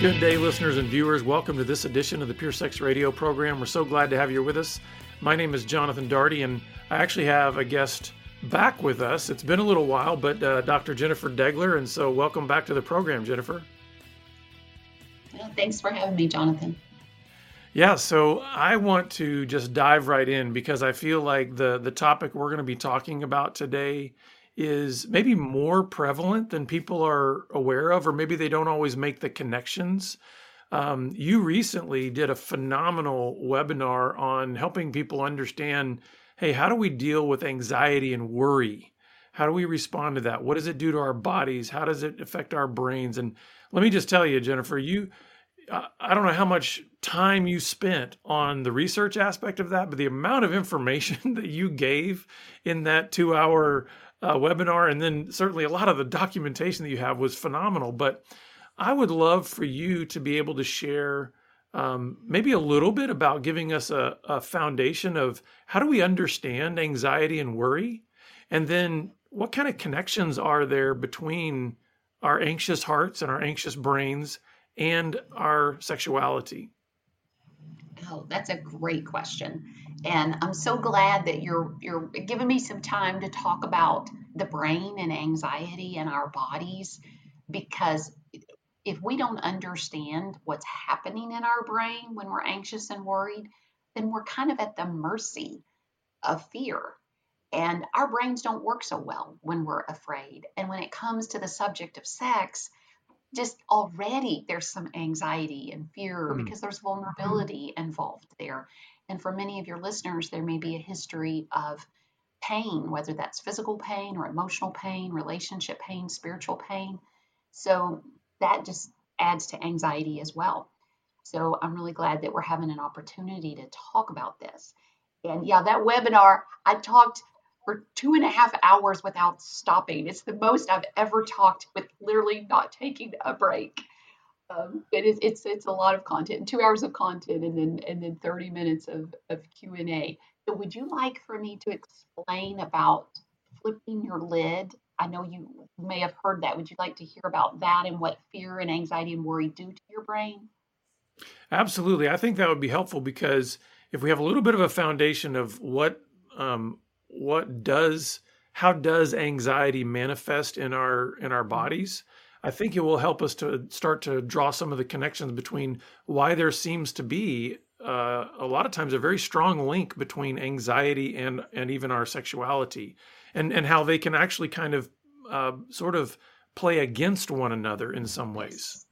Good day, listeners and viewers. Welcome to this edition of the Pure Sex Radio program. We're so glad to have you with us. My name is Jonathan Daugherty, and I actually have a guest back with us. It's been a little while, but uh, Dr. Jennifer Degler, and so welcome back to the program, Jennifer. Well, thanks for having me, Jonathan. Yeah, so I want to just dive right in because I feel like the the topic we're going to be talking about today is maybe more prevalent than people are aware of, or maybe they don't always make the connections. Um, you recently did a phenomenal webinar on helping people understand hey, how do we deal with anxiety and worry? How do we respond to that? What does it do to our bodies? How does it affect our brains? And let me just tell you, Jennifer, you, I don't know how much time you spent on the research aspect of that, but the amount of information that you gave in that two hour uh, webinar, and then certainly a lot of the documentation that you have was phenomenal. But I would love for you to be able to share um, maybe a little bit about giving us a, a foundation of how do we understand anxiety and worry? And then what kind of connections are there between our anxious hearts and our anxious brains and our sexuality? Oh, that's a great question. And I'm so glad that you're you're giving me some time to talk about the brain and anxiety and our bodies because if we don't understand what's happening in our brain when we're anxious and worried, then we're kind of at the mercy of fear. And our brains don't work so well when we're afraid. And when it comes to the subject of sex, just already there's some anxiety and fear mm. because there's vulnerability involved there. And for many of your listeners, there may be a history of pain, whether that's physical pain or emotional pain, relationship pain, spiritual pain. So that just adds to anxiety as well. So I'm really glad that we're having an opportunity to talk about this. And yeah, that webinar, I talked for two and a half hours without stopping. It's the most I've ever talked with literally not taking a break. Um, it is it's it's a lot of content, two hours of content, and then and then 30 minutes of, of Q and A. So, would you like for me to explain about flipping your lid? I know you may have heard that. Would you like to hear about that and what fear and anxiety and worry do to your brain? Absolutely, I think that would be helpful because if we have a little bit of a foundation of what um, what does how does anxiety manifest in our in our bodies I think it will help us to start to draw some of the connections between why there seems to be uh, a lot of times a very strong link between anxiety and and even our sexuality, and and how they can actually kind of uh, sort of play against one another in some ways.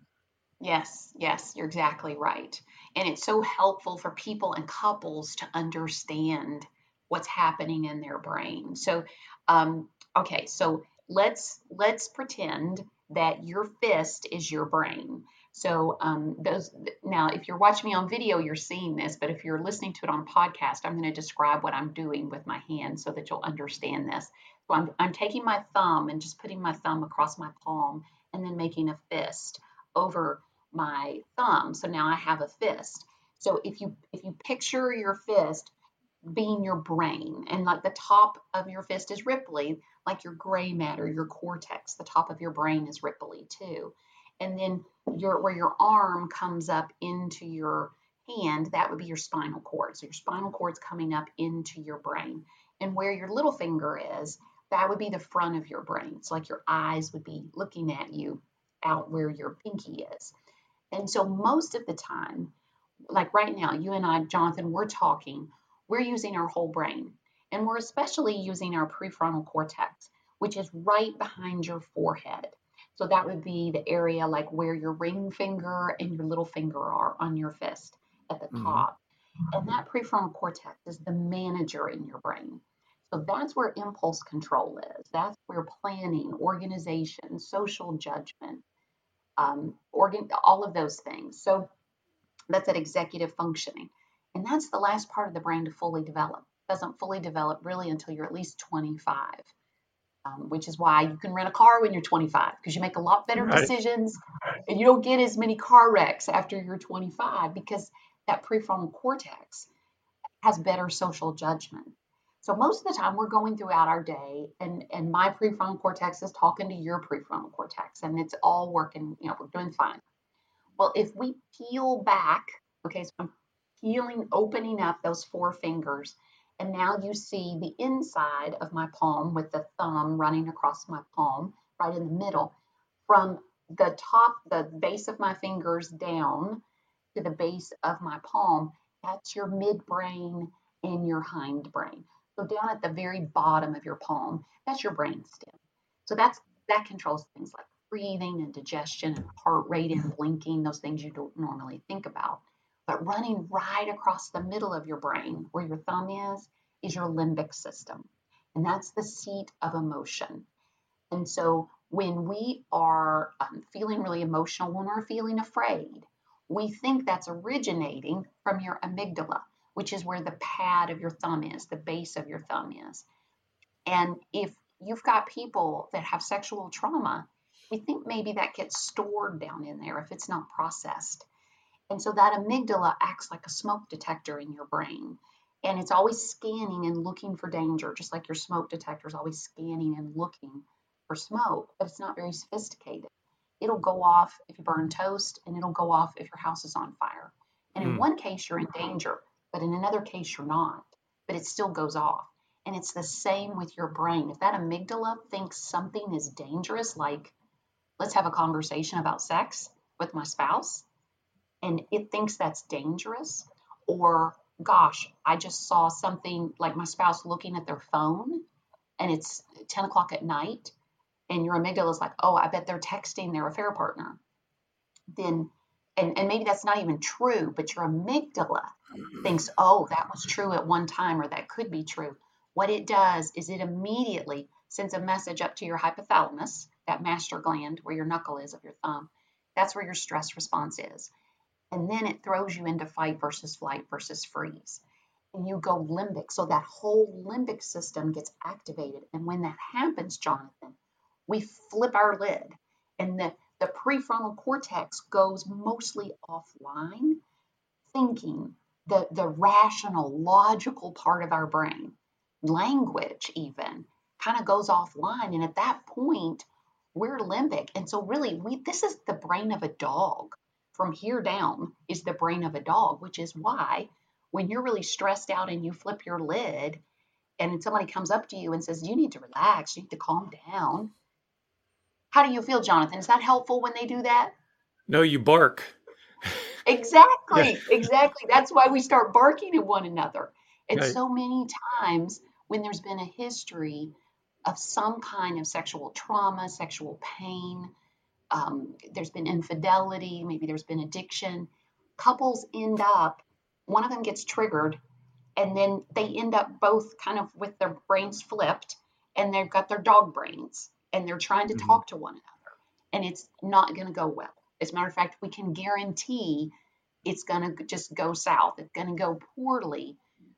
Yes, yes, you're exactly right, and it's so helpful for people and couples to understand what's happening in their brain. So, um, okay, so let's let's pretend that your fist is your brain. So um, those now, if you're watching me on video, you're seeing this, but if you're listening to it on podcast, I'm going to describe what I'm doing with my hand so that you'll understand this. So I'm, I'm taking my thumb and just putting my thumb across my palm and then making a fist over my thumb. So now I have a fist. So if you if you picture your fist being your brain and like the top of your fist is ripply like your gray matter your cortex the top of your brain is ripply too. And then your where your arm comes up into your hand that would be your spinal cord. So your spinal cord's coming up into your brain. And where your little finger is that would be the front of your brain. So like your eyes would be looking at you out where your pinky is. And so most of the time like right now you and i jonathan we're talking we're using our whole brain. And we're especially using our prefrontal cortex, which is right behind your forehead. So that would be the area like where your ring finger and your little finger are on your fist at the mm-hmm. top. And that prefrontal cortex is the manager in your brain. So that's where impulse control is. That's where planning, organization, social judgment, um, organ, all of those things. So that's that executive functioning. And that's the last part of the brain to fully develop. It doesn't fully develop really until you're at least 25, um, which is why you can rent a car when you're 25 because you make a lot better right. decisions and you don't get as many car wrecks after you're 25 because that prefrontal cortex has better social judgment. So most of the time we're going throughout our day and, and my prefrontal cortex is talking to your prefrontal cortex and it's all working, you know, we're doing fine. Well, if we peel back, okay, so I'm peeling, opening up those four fingers, and now you see the inside of my palm with the thumb running across my palm, right in the middle. From the top, the base of my fingers down to the base of my palm, that's your midbrain and your hindbrain. So down at the very bottom of your palm, that's your brain stem. So that's that controls things like breathing and digestion and heart rate and blinking, those things you don't normally think about. But running right across the middle of your brain, where your thumb is, is your limbic system. And that's the seat of emotion. And so when we are um, feeling really emotional, when we're feeling afraid, we think that's originating from your amygdala, which is where the pad of your thumb is, the base of your thumb is. And if you've got people that have sexual trauma, we think maybe that gets stored down in there if it's not processed. And so that amygdala acts like a smoke detector in your brain. And it's always scanning and looking for danger, just like your smoke detector is always scanning and looking for smoke, but it's not very sophisticated. It'll go off if you burn toast, and it'll go off if your house is on fire. And in mm. one case, you're in danger, but in another case, you're not. But it still goes off. And it's the same with your brain. If that amygdala thinks something is dangerous, like let's have a conversation about sex with my spouse, and it thinks that's dangerous, or gosh, I just saw something like my spouse looking at their phone and it's 10 o'clock at night and your amygdala is like, oh, I bet they're texting their affair partner, then, and, and maybe that's not even true, but your amygdala mm-hmm. thinks, oh, that was true at one time or that could be true. What it does is it immediately sends a message up to your hypothalamus, that master gland where your knuckle is of your thumb. That's where your stress response is. And then it throws you into fight versus flight versus freeze. And you go limbic. So that whole limbic system gets activated. And when that happens, Jonathan, we flip our lid and the, the prefrontal cortex goes mostly offline, thinking, the, the rational, logical part of our brain, language even, kind of goes offline. And at that point, we're limbic. And so really we this is the brain of a dog. From here down is the brain of a dog, which is why when you're really stressed out and you flip your lid and somebody comes up to you and says, You need to relax, you need to calm down, how do you feel, Jonathan? Is that helpful when they do that? No, you bark. exactly, yeah. exactly. That's why we start barking at one another. And right. so many times when there's been a history of some kind of sexual trauma, sexual pain, um, there's been infidelity, maybe there's been addiction, couples end up, one of them gets triggered, and then they end up both kind of with their brains flipped and they've got their dog brains and they're trying to mm-hmm. talk to one another and it's not going to go well. As a matter of fact, we can guarantee it's going to just go south. It's going to go poorly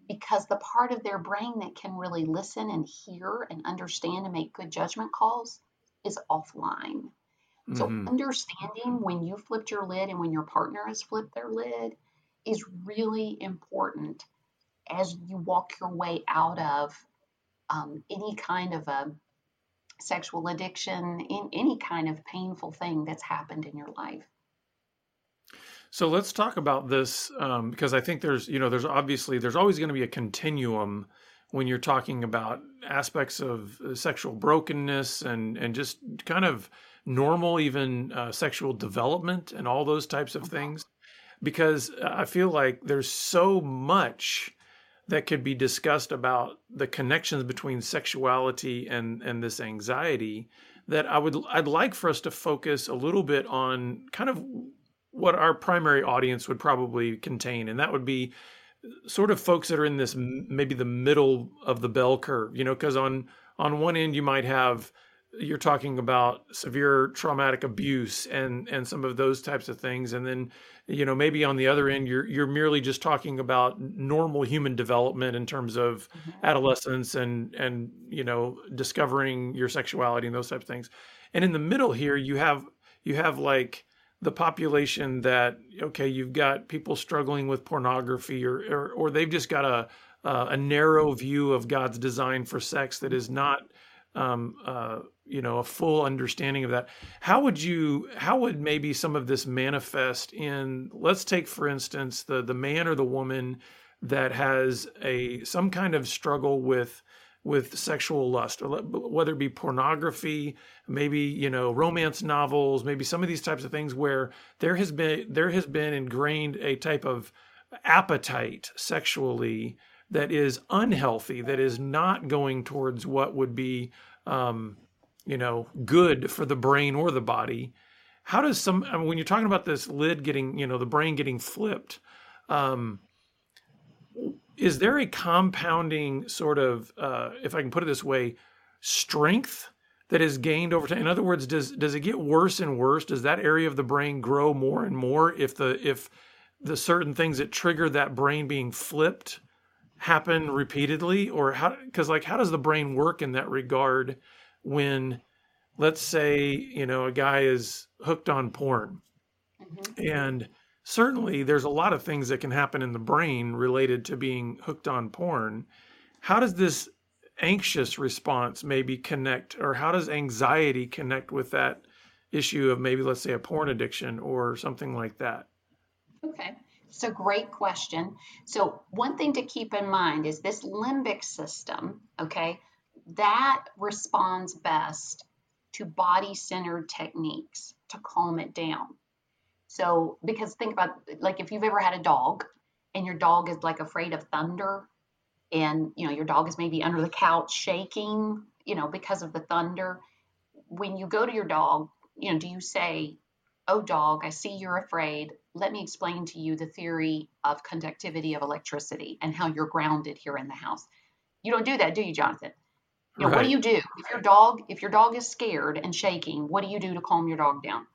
because the part of their brain that can really listen and hear and understand and make good judgment calls is offline. Mm-hmm. So, understanding when you flipped your lid and when your partner has flipped their lid is really important as you walk your way out of um, any kind of a sexual addiction, in any kind of painful thing that's happened in your life. So let's talk about this um, because I think there's, you know, there's obviously there's always going to be a continuum when you're talking about aspects of uh, sexual brokenness and and just kind of normal even uh, sexual development and all those types of uh-huh. things. Because uh, I feel like there's so much that could be discussed about the connections between sexuality and and this anxiety that I would I'd like for us to focus a little bit on kind of what our primary audience would probably contain. And that would be uh, sort of folks that are in this maybe the middle of the bell curve you know because on on one end you might have you're talking about severe traumatic abuse and and some of those types of things and then you know maybe on the other end you're you're merely just talking about normal human development in terms of mm-hmm. adolescence and and you know discovering your sexuality and those types of things and in the middle here you have you have like the population that okay you've got people struggling with pornography or or, or they've just got a a narrow view of God's design for sex that is not um, uh, you know a full understanding of that. How would you how would maybe some of this manifest in let's take for instance the the man or the woman that has a some kind of struggle with with sexual lust or whether it be pornography maybe you know romance novels maybe some of these types of things where there has been there has been ingrained a type of appetite sexually that is unhealthy that is not going towards what would be um, you know good for the brain or the body how does some I mean, when you're talking about this lid getting you know the brain getting flipped um, is there a compounding sort of, uh, if I can put it this way, strength that is gained over time? In other words, does does it get worse and worse? Does that area of the brain grow more and more if the if the certain things that trigger that brain being flipped happen repeatedly, or how? Because like, how does the brain work in that regard when, let's say, you know, a guy is hooked on porn, mm-hmm. and certainly there's a lot of things that can happen in the brain related to being hooked on porn. How does this anxious response maybe connect, or how does anxiety connect with that issue of maybe, let's say, a porn addiction or something like that? Okay. It's a great question. So, one thing to keep in mind is this limbic system, okay, that responds best to body centered techniques to calm it down. So, because think about like if you've ever had a dog and your dog is like afraid of thunder and you know your dog is maybe under the couch shaking, you know, because of the thunder, when you go to your dog, you know, do you say, "Oh dog, I see you're afraid. Let me explain to you the theory of conductivity of electricity and how you're grounded here in the house." You don't do that, do you, Jonathan? You know, right. what do you do if your dog if your dog is scared and shaking? What do you do to calm your dog down?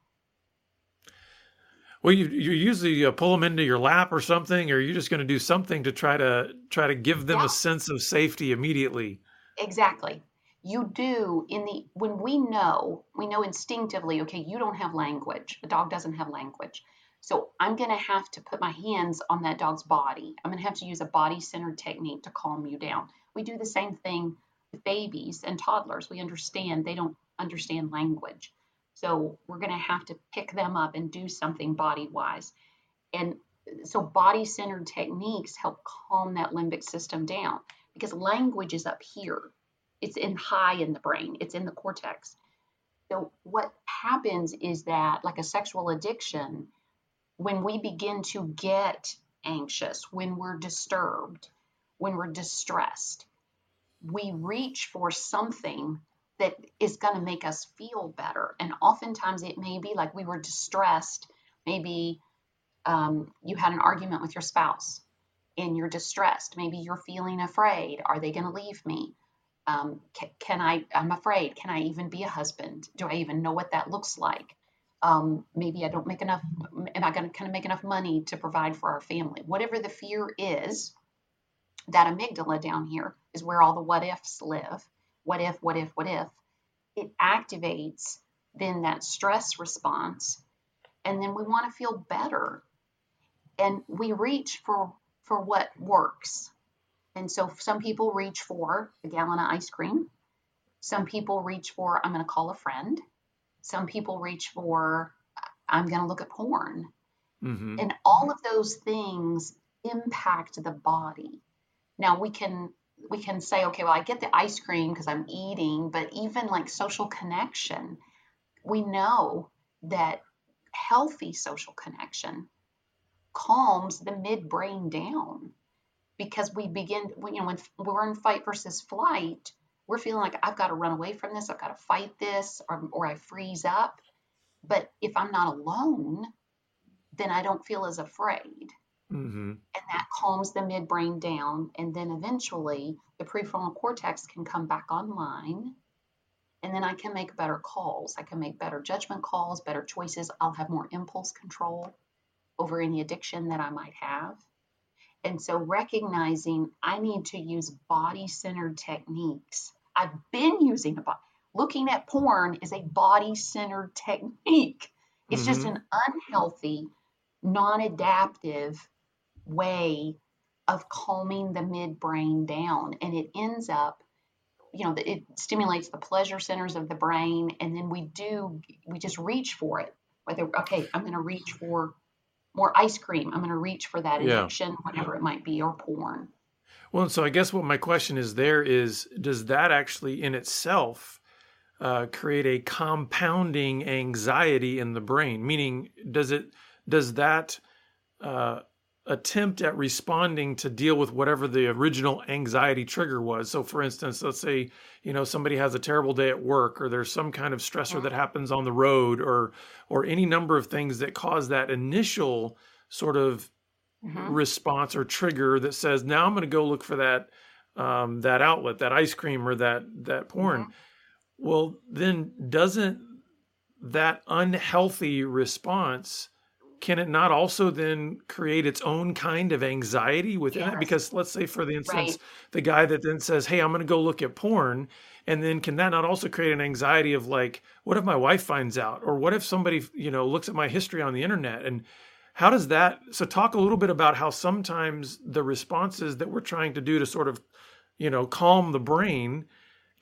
Well, you you usually uh, pull them into your lap or something, or you're just going to do something to try to try to give them yeah. a sense of safety immediately. Exactly. You do in the when we know we know instinctively. Okay, you don't have language. A dog doesn't have language. So I'm going to have to put my hands on that dog's body. I'm going to have to use a body centered technique to calm you down. We do the same thing babies and toddlers. We understand they don't understand language. So we're going to have to pick them up and do something body wise. And so body centered techniques help calm that limbic system down because language is up here. It's in high in the brain, it's in the cortex. So what happens is that, like a sexual addiction, when we begin to get anxious, when we're disturbed, when we're distressed, we reach for something that is going to make us feel better. And oftentimes it may be like we were distressed. Maybe um, you had an argument with your spouse and you're distressed. Maybe you're feeling afraid. Are they going to leave me? Um, can, can, I? I'm afraid. Can I even be a husband? Do I even know what that looks like? Um, maybe I don't make enough. Am I going to kind of make enough money to provide for our family? Whatever the fear is, that amygdala down here is where all the what ifs live what if, what if, what if, it activates then that stress response. And then we want to feel better. And we reach for for what works. And so some people reach for a gallon of ice cream. Some people reach for I'm going to call a friend. Some people reach for I'm going to look at porn. Mm-hmm. And all of those things impact the body. Now we can we can say, okay, well, I get the ice cream because I'm eating, but even like social connection, we know that healthy social connection calms the midbrain down because we begin, you know, when we're in fight versus flight, we're feeling like I've got to run away from this, I've got to fight this, or, or I freeze up. But if I'm not alone, then I don't feel as afraid. Mm-hmm. And that calms the midbrain down. And then eventually the prefrontal cortex can come back online. And then I can make better calls. I can make better judgment calls, better choices. I'll have more impulse control over any addiction that I might have. And so recognizing I need to use body centered techniques. I've been using a body. Looking at porn is a body centered technique. It's mm-hmm. just an unhealthy, non adaptive way of calming the midbrain down. And it ends up you know, it stimulates the pleasure centers of the brain, and then we do we just reach for it. Whether okay, I'm going to reach for more ice cream. I'm going to reach for that Yeah. addiction, whatever it might be, or porn. Well, so I guess what my question is there is, does that actually in itself uh, create a compounding anxiety in the brain? Meaning, does it does that uh, attempt at responding to deal with whatever the original anxiety trigger was? So, for instance, let's say you know somebody has a terrible day at work, or there's some kind of stressor that happens on the road, or or any number of things that cause that initial sort of hmm response or trigger that says now I'm going to go look for that um, that outlet, that ice cream or that that porn. Well, then doesn't that unhealthy response can it not also then create its own kind of anxiety within it? Because let's say, for the instance, Right. the guy that then says, "Hey, I'm going to go look at porn," and then can that not also create an anxiety of like, what if my wife finds out, or what if somebody you know looks at my history on the internet and how does that so talk a little bit about how sometimes the responses that we're trying to do to sort of you know calm the brain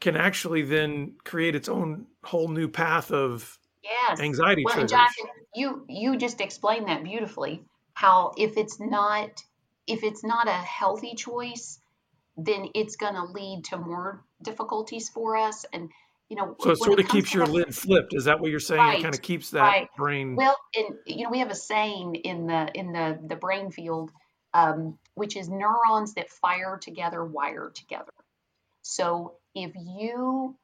can actually then create its own whole new path of Yes. anxiety Well, Jonathan, you you just explained that beautifully. How if it's not if it's not a healthy choice, then it's going to lead to more difficulties for us. And you know, so it sort it of keeps your lid flipped is that what you're saying it kind of keeps that right. brain Well, and you know, we have a saying in the in the the brain field, um, which is neurons that fire together wire together. So if you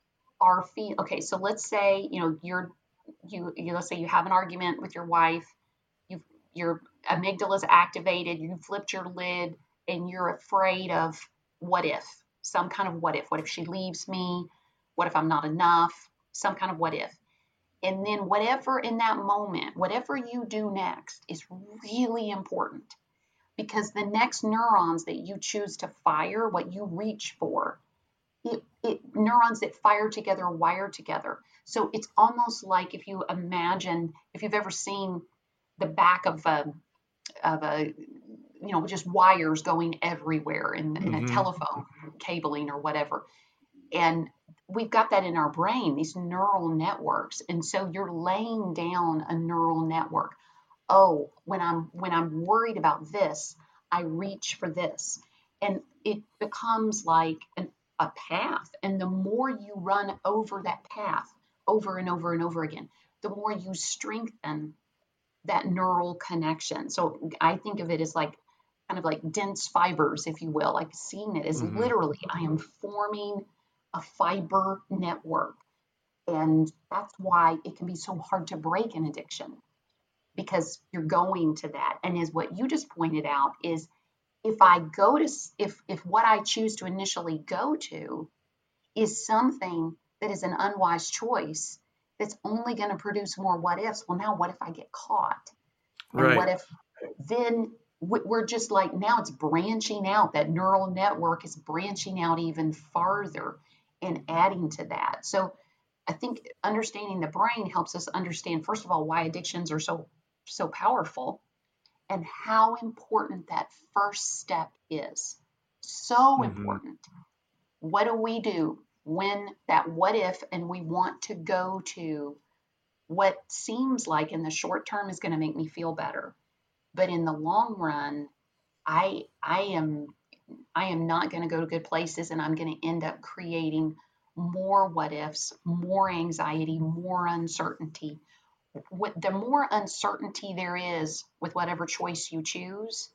are feel okay, so let's say you know you're you, you let's say you have an argument with your wife, you your amygdala is activated, you flipped your lid, and you're afraid of what if some kind of what if. What if she leaves me, what if I'm not enough, some kind of what if. And then, whatever in that moment, whatever you do next is really important because the next neurons that you choose to fire, what you reach for, it, it neurons that fire together wire together. So it's almost like if you imagine, if you've ever seen the back of a, of a you know, just wires going everywhere in, in a hmm telephone cabling or whatever. And we've got that in our brain, these neural networks. And so you're laying down a neural network. Oh, when I'm when I'm worried about this, I reach for this. And it becomes like an, a path. And the more you run over that path over and over and over again, the more you strengthen that neural connection. So I think of it as like kind of like dense fibers, if you will, like seeing it as hmm literally I am forming a fiber network. And that's why it can be so hard to break an addiction because you're going to that. And as what you just pointed out is if I go to, if, if what I choose to initially go to is something that is an unwise choice that's only going to produce more what ifs, well, now what if I get caught? And what if then we're just like now it's branching out, that neural network is branching out even farther and adding to that. So I think understanding the brain helps us understand, first of all, why addictions are so so powerful and how important that first step is. So hmm important. What do we do when that what if and we want to go to what seems like in the short term is going to make me feel better but in the long run i i am i am not going to go to good places and i'm going to end up creating more what ifs more anxiety more uncertainty what the more uncertainty there is with whatever choice you choose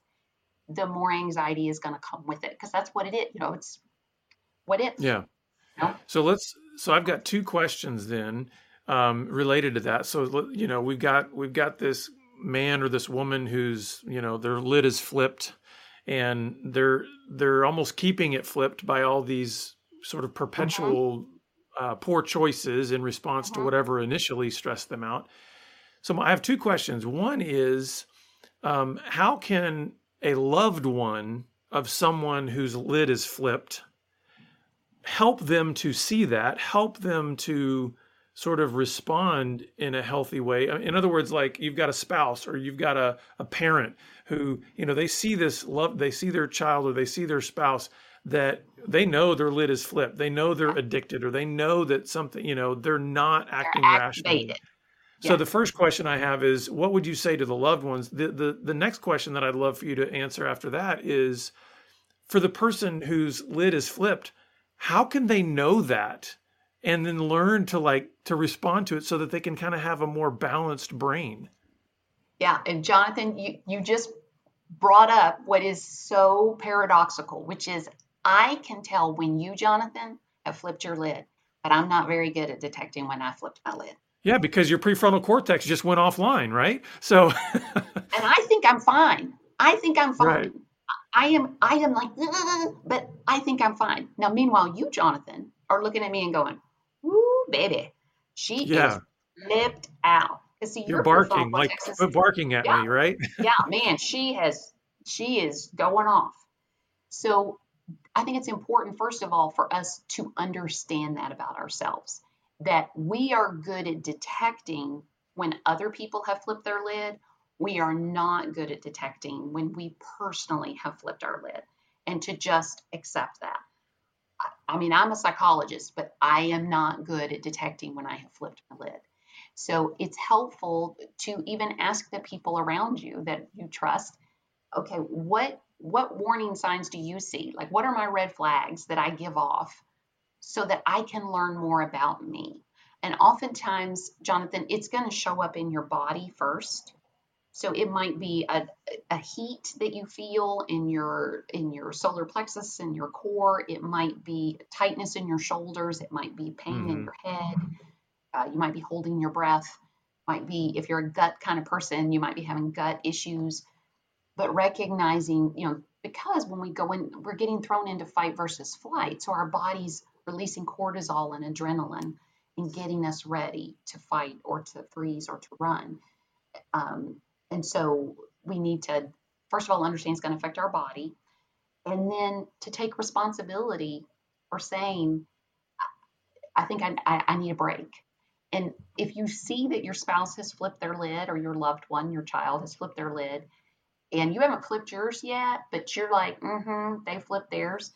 the more anxiety is going to come with it because that's what it is you know it's what if yeah you know So let's. So I've got two questions then um, related to that. So you know, we've got we've got this man or this woman who's you know their lid is flipped, and they're they're almost keeping it flipped by all these sort of mm-hmm, perpetual uh, poor choices in response to mm-hmm, whatever initially stressed them out. So I have two questions. One is, um, how can a loved one of someone whose lid is flipped help them to see that, help them to sort of respond in a healthy way. Uh, In other words, like you've got a spouse or you've got a, a parent who, you know, they see this love, they see their child or they see their spouse that they know their lid is flipped. They know they're addicted or they know that something, you know, they're not acting They're rationally. So the first question I have is what would you say to the loved ones? The the the next question that I'd love for you to answer after that is for the person whose lid is flipped, how can they know that and then learn to like to respond to it so that they can kind of have a more balanced brain? Yeah, and Jonathan, you you just brought up what is so paradoxical, which is I can tell when you, Jonathan, have flipped your lid, but I'm not very good at detecting when I flipped my lid. Yeah, because your prefrontal cortex just went offline, right? So And I think I'm fine. I think I'm fine. Right. I am I am like, but I think I'm fine. Now, meanwhile, you, Jonathan, are looking at me and going, "Ooh, baby, she Yeah. is flipped out." Because see, you're your barking, like is- barking at Yeah. me, right? yeah, man, she has she is going off. So I think it's important, first of all, for us to understand that about ourselves, that we are good at detecting when other people have flipped their lid. We are not good at detecting when we personally have flipped our lid and to just accept that. I- mean, I'm a psychologist, but I am not good at detecting when I have flipped my lid. So it's helpful to even ask the people around you that you trust, okay, what what warning signs do you see? Like what are my red flags that I give off so that I can learn more about me? And oftentimes, Jonathan, it's going to show up in your body first. So it might be a, a heat that you feel in your in your solar plexus in your core. It might be tightness in your shoulders. It might be pain in Mhm. your head. Uh, you might be holding your breath. Might be if you're a gut kind of person, you might be having gut issues. But recognizing, you know, because when we go in, we're getting thrown into fight versus flight. So our body's releasing cortisol and adrenaline and getting us ready to fight or to freeze or to run. Um, and so we need to, first of all, understand it's going to affect our body. And then to take responsibility for saying, I think I, I, I need a break. And if you see that your spouse has flipped their lid or your loved one, your child has flipped their lid, and you haven't flipped yours yet, but you're like, mm-hmm, they flipped theirs,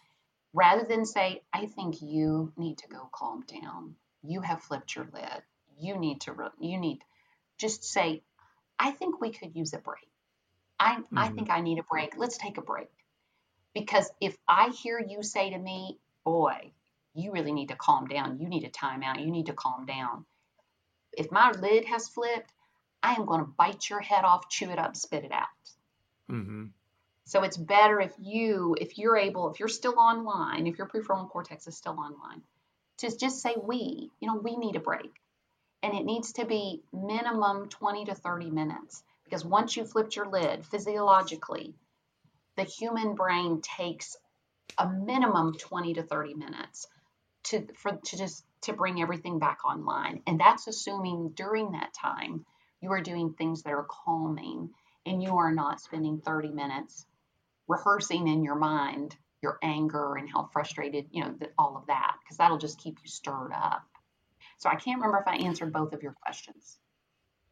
rather than say, I think you need to go calm down. You have flipped your lid. You need to, you need, just say, I think we could use a break. I, I Mhm. think I need a break. Let's take a break. Because if I hear you say to me, boy, you really need to calm down. You need a timeout. You need to calm down. If my lid has flipped, I am going to bite your head off, chew it up, spit it out. Hmm So it's better if you, if you're able, if you're still online, if your prefrontal cortex is still online, to just say we, you know, we need a break. And it needs to be minimum 20 to 30 minutes because once you flipped your lid physiologically, the human brain takes a minimum 20 to 30 minutes to for to just to bring everything back online. And that's assuming during that time you are doing things that are calming and you are not spending 30 minutes rehearsing in your mind your anger and how frustrated, you know, that all of that, because that'll just keep you stirred up. So I can't remember if I answered both of your questions.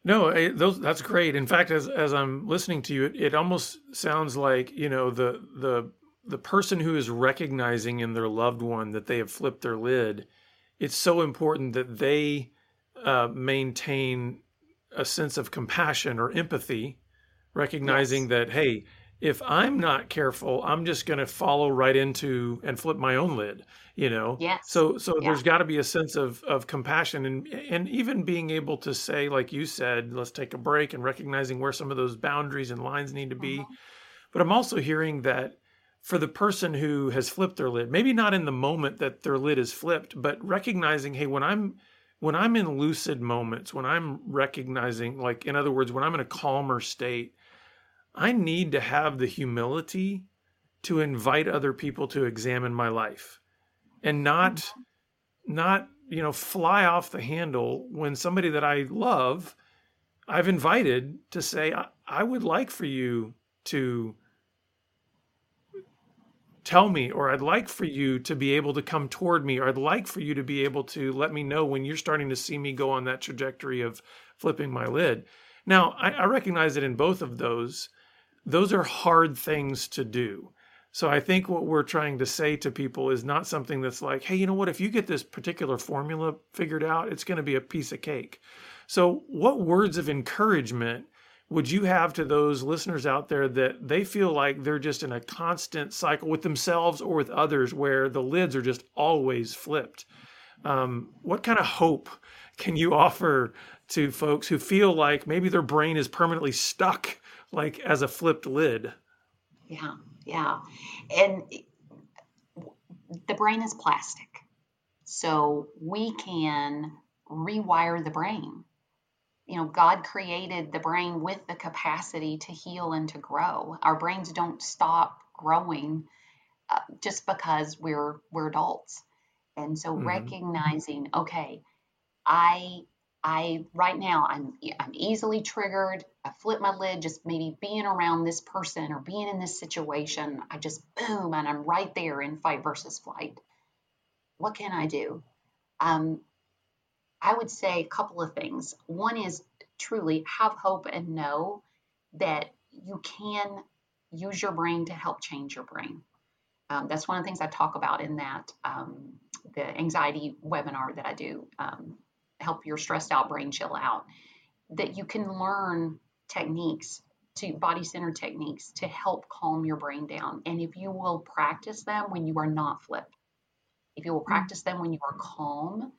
No, those that's great. In fact, as as I'm listening to you, it, it almost sounds like you know the the the person who is recognizing in their loved one that they have flipped their lid. It's so important that they uh, maintain a sense of compassion or empathy, recognizing that hey, if I'm not careful, I'm just going to follow right into and flip my own lid. You know, Yes. so so Yeah. there's got to be a sense of of compassion and and even being able to say like you said, let's take a break and recognizing where some of those boundaries and lines need to be. Mhm. But I'm also hearing that for the person who has flipped their lid, maybe not in the moment that their lid is flipped, but recognizing, hey, when I'm when I'm in lucid moments, when I'm recognizing like in other words, when I'm in a calmer state, I need to have the humility to invite other people to examine my life and not not you know fly off the handle when somebody that I love I've invited to say I, I would like for you to tell me or I'd like for you to be able to come toward me or I'd like for you to be able to let me know when you're starting to see me go on that trajectory of flipping my lid. Now, I, I recognize that in both of those, those are hard things to do. So I think what we're trying to say to people is not something that's like, hey, you know what? If you get this particular formula figured out, it's going to be a piece of cake. So, what words of encouragement would you have to those listeners out there that they feel like they're just in a constant cycle with themselves or with others where the lids are just always flipped? Um, what kind of hope can you offer to folks who feel like maybe their brain is permanently stuck, like as a flipped lid? Yeah, yeah. And the brain is plastic. So we can rewire the brain you know, God created the brain with the capacity to heal and to grow. Our brains don't stop growing uh, just because we're we're adults. And so mm-hmm. recognizing, okay, I I right now I'm I'm easily triggered. I flip my lid just maybe being around this person or being in this situation. I just boom and I'm right there in fight versus flight. What can I do? Um, I would say a couple of things. One is truly have hope and know that you can use your brain to help change your brain. Um, that's one of the things I talk about in that um, the anxiety webinar that I do. Um, help your stressed out brain chill out. That you can learn techniques to body center techniques to help calm your brain down. And if you will practice them when you are not flipped, if you will mm. practice them when you are calm,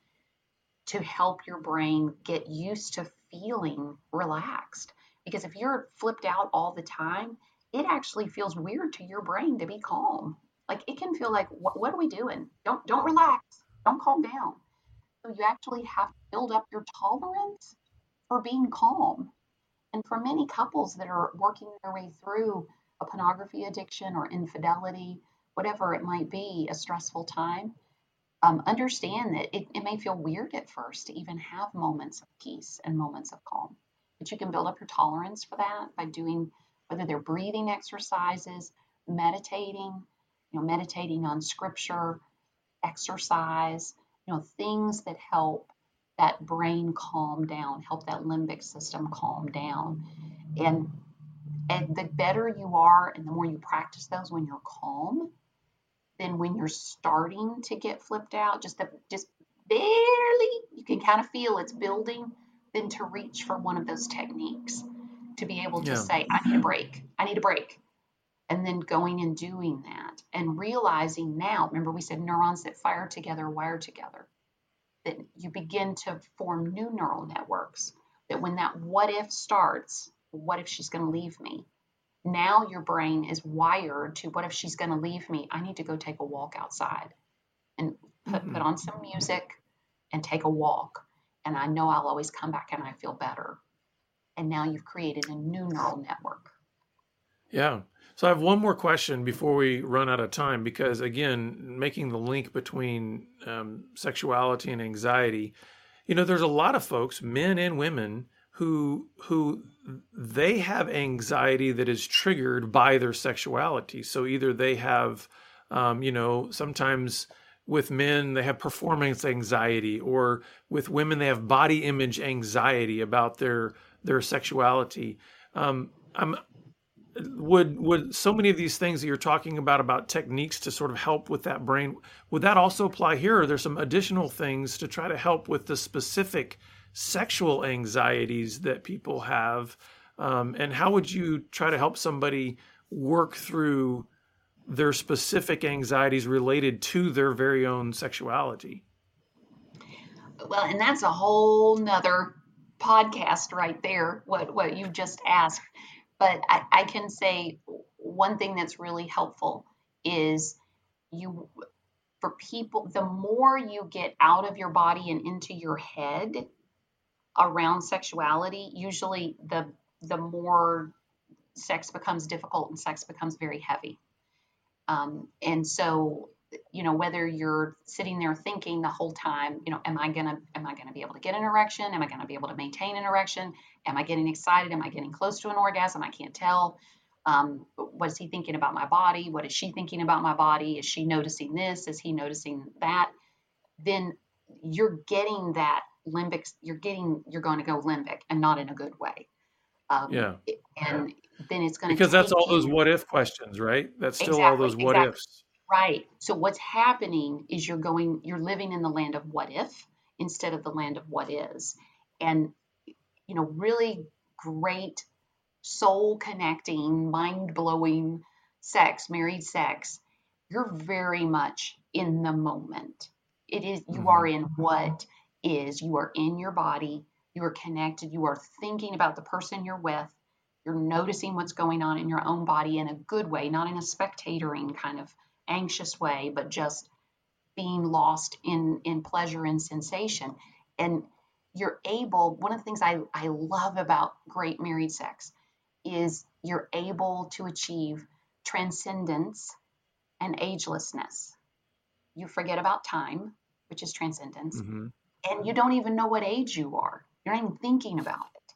to help your brain get used to feeling relaxed. Because if you're flipped out all the time, it actually feels weird to your brain to be calm. Like it can feel like, what, what are we doing? Don't don't relax. Don't calm down. So you actually have to build up your tolerance for being calm. And for many couples that are working their way through a pornography addiction or infidelity, whatever it might be, a stressful time, um, understand that it, it may feel weird at first to even have moments of peace and moments of calm. But you can build up your tolerance for that by doing whether they're breathing exercises, meditating, you know, meditating on scripture, exercise, you know, things that help that brain calm down, help that limbic system calm down. And and the better you are and the more you practice those when you're calm, then when you're starting to get flipped out, just the, just barely, you can kind of feel it's building, then to reach for one of those techniques to be able to yeah. say, I need a break. I need a break. And then going and doing that and realizing now, remember we said neurons that fire together wire together, that you begin to form new neural networks. That when that what if starts, what if she's going to leave me? now your brain is wired to what if she's going to leave me? I need to go take a walk outside and put, mm-hmm. put on some music and take a walk. And I know I'll always come back and I feel better. And now you've created a new neural network. Yeah. So I have one more question before we run out of time, because again, making the link between um, sexuality and anxiety, you know, there's a lot of folks, men and women, who who they have anxiety that is triggered by their sexuality. So either they have, um, you know, sometimes with men they have performance anxiety, or with women they have body image anxiety about their their sexuality. Um, I'm would would so many of these things that you're talking about about techniques to sort of help with that brain would that also apply here? Or are there some additional things to try to help with the specific sexual anxieties that people have? Um, and how would you try to help somebody work through their specific anxieties related to their very own sexuality? Well, and that's a whole nother podcast right there, what, what you just asked. But I, I can say one thing that's really helpful is you for people the more you get out of your body and into your head around sexuality, usually the the more sex becomes difficult and sex becomes very heavy. Um, and so, you know, whether you're sitting there thinking the whole time, you know, am I gonna am I gonna be able to get an erection? Am I gonna be able to maintain an erection? Am I getting excited? Am I getting close to an orgasm? I can't tell. Um, what is he thinking about my body? What is she thinking about my body? Is she noticing this? Is he noticing that? Then you're getting that limbic, you're getting, you're going to go limbic and not in a good way. Um, yeah. And then it's going to because that's all those what if questions, right? That's still exactly, all those what exactly. ifs. Right. So what's happening is you're going, you're living in the land of what if instead of the land of what is, and you know, really great soul connecting, mind blowing sex, married sex. You're very much in the moment. It is you mm-hmm. are in what is. You are in your body. You are connected. You are thinking about the person you're with. You're noticing what's going on in your own body in a good way, not in a spectatoring kind of anxious way, but just being lost in in pleasure and sensation. And you're able, one of the things I, I love about great married sex is you're able to achieve transcendence and agelessness. You forget about time, which is transcendence, mm-hmm. and you don't even know what age you are. You're not even thinking about it.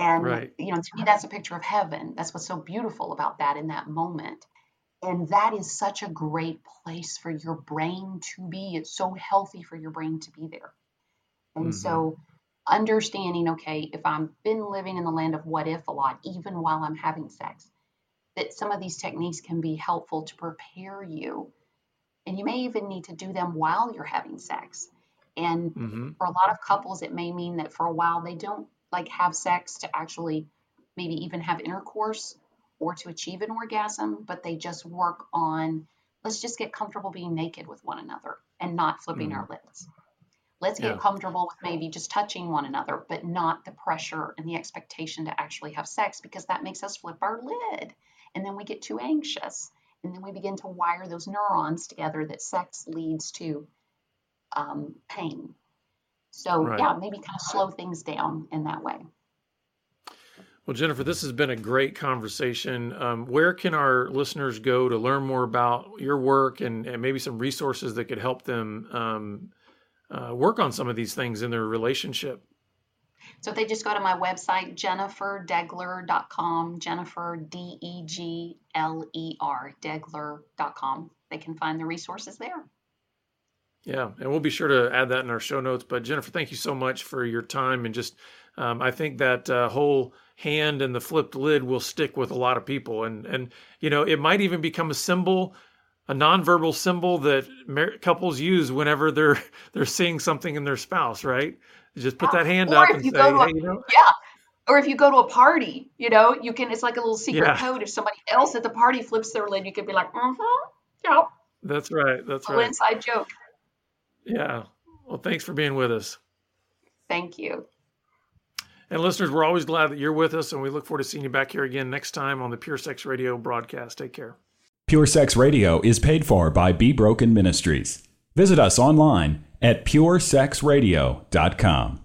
And right. you know, to me, that's a picture of heaven. That's what's so beautiful about that in that moment. And that is such a great place for your brain to be. It's so healthy for your brain to be there. And mm-hmm. so understanding, okay, if I've been living in the land of what if a lot, even while I'm having sex, that some of these techniques can be helpful to prepare you. And you may even need to do them while you're having sex. And mm-hmm. for a lot of couples, it may mean that for a while they don't like have sex to actually maybe even have intercourse or to achieve an orgasm, but they just work on let's just get comfortable being naked with one another and not flipping mm-hmm. our lips. Let's get yeah. comfortable with maybe just touching one another, but not the pressure and the expectation to actually have sex because that makes us flip our lid. And then we get too anxious. And then we begin to wire those neurons together that sex leads to um, pain. So, right. yeah, maybe kind of slow things down in that way. Well, Jennifer, this has been a great conversation. Um, where can our listeners go to learn more about your work and, and maybe some resources that could help them um, uh, work on some of these things in their relationship? So if they just go to my website, jenniferdegler.com, Jennifer, D E G L E R, Degler.com, they can find the resources there. Yeah, and we'll be sure to add that in our show notes. But Jennifer, thank you so much for your time and just, um, I think that uh, whole hand and the flipped lid will stick with a lot of people, and and you know it might even become a symbol a nonverbal symbol that mar- couples use whenever they're they're seeing something in their spouse, right? just put that hand or up and say, "Hey, a, you know." Yeah. Or if you go to a party, you know, you can. It's like a little secret yeah. code. If somebody else at the party flips their lid, you could be like, "Mm-hmm, yeah." That's right. That's a right. Inside joke. Yeah. Well, thanks for being with us. Thank you. And listeners, we're always glad that you're with us, and we look forward to seeing you back here again next time on the Pure Sex Radio broadcast. Take care. Pure Sex Radio is paid for by Be Broken Ministries. Visit us online at puresexradio.com.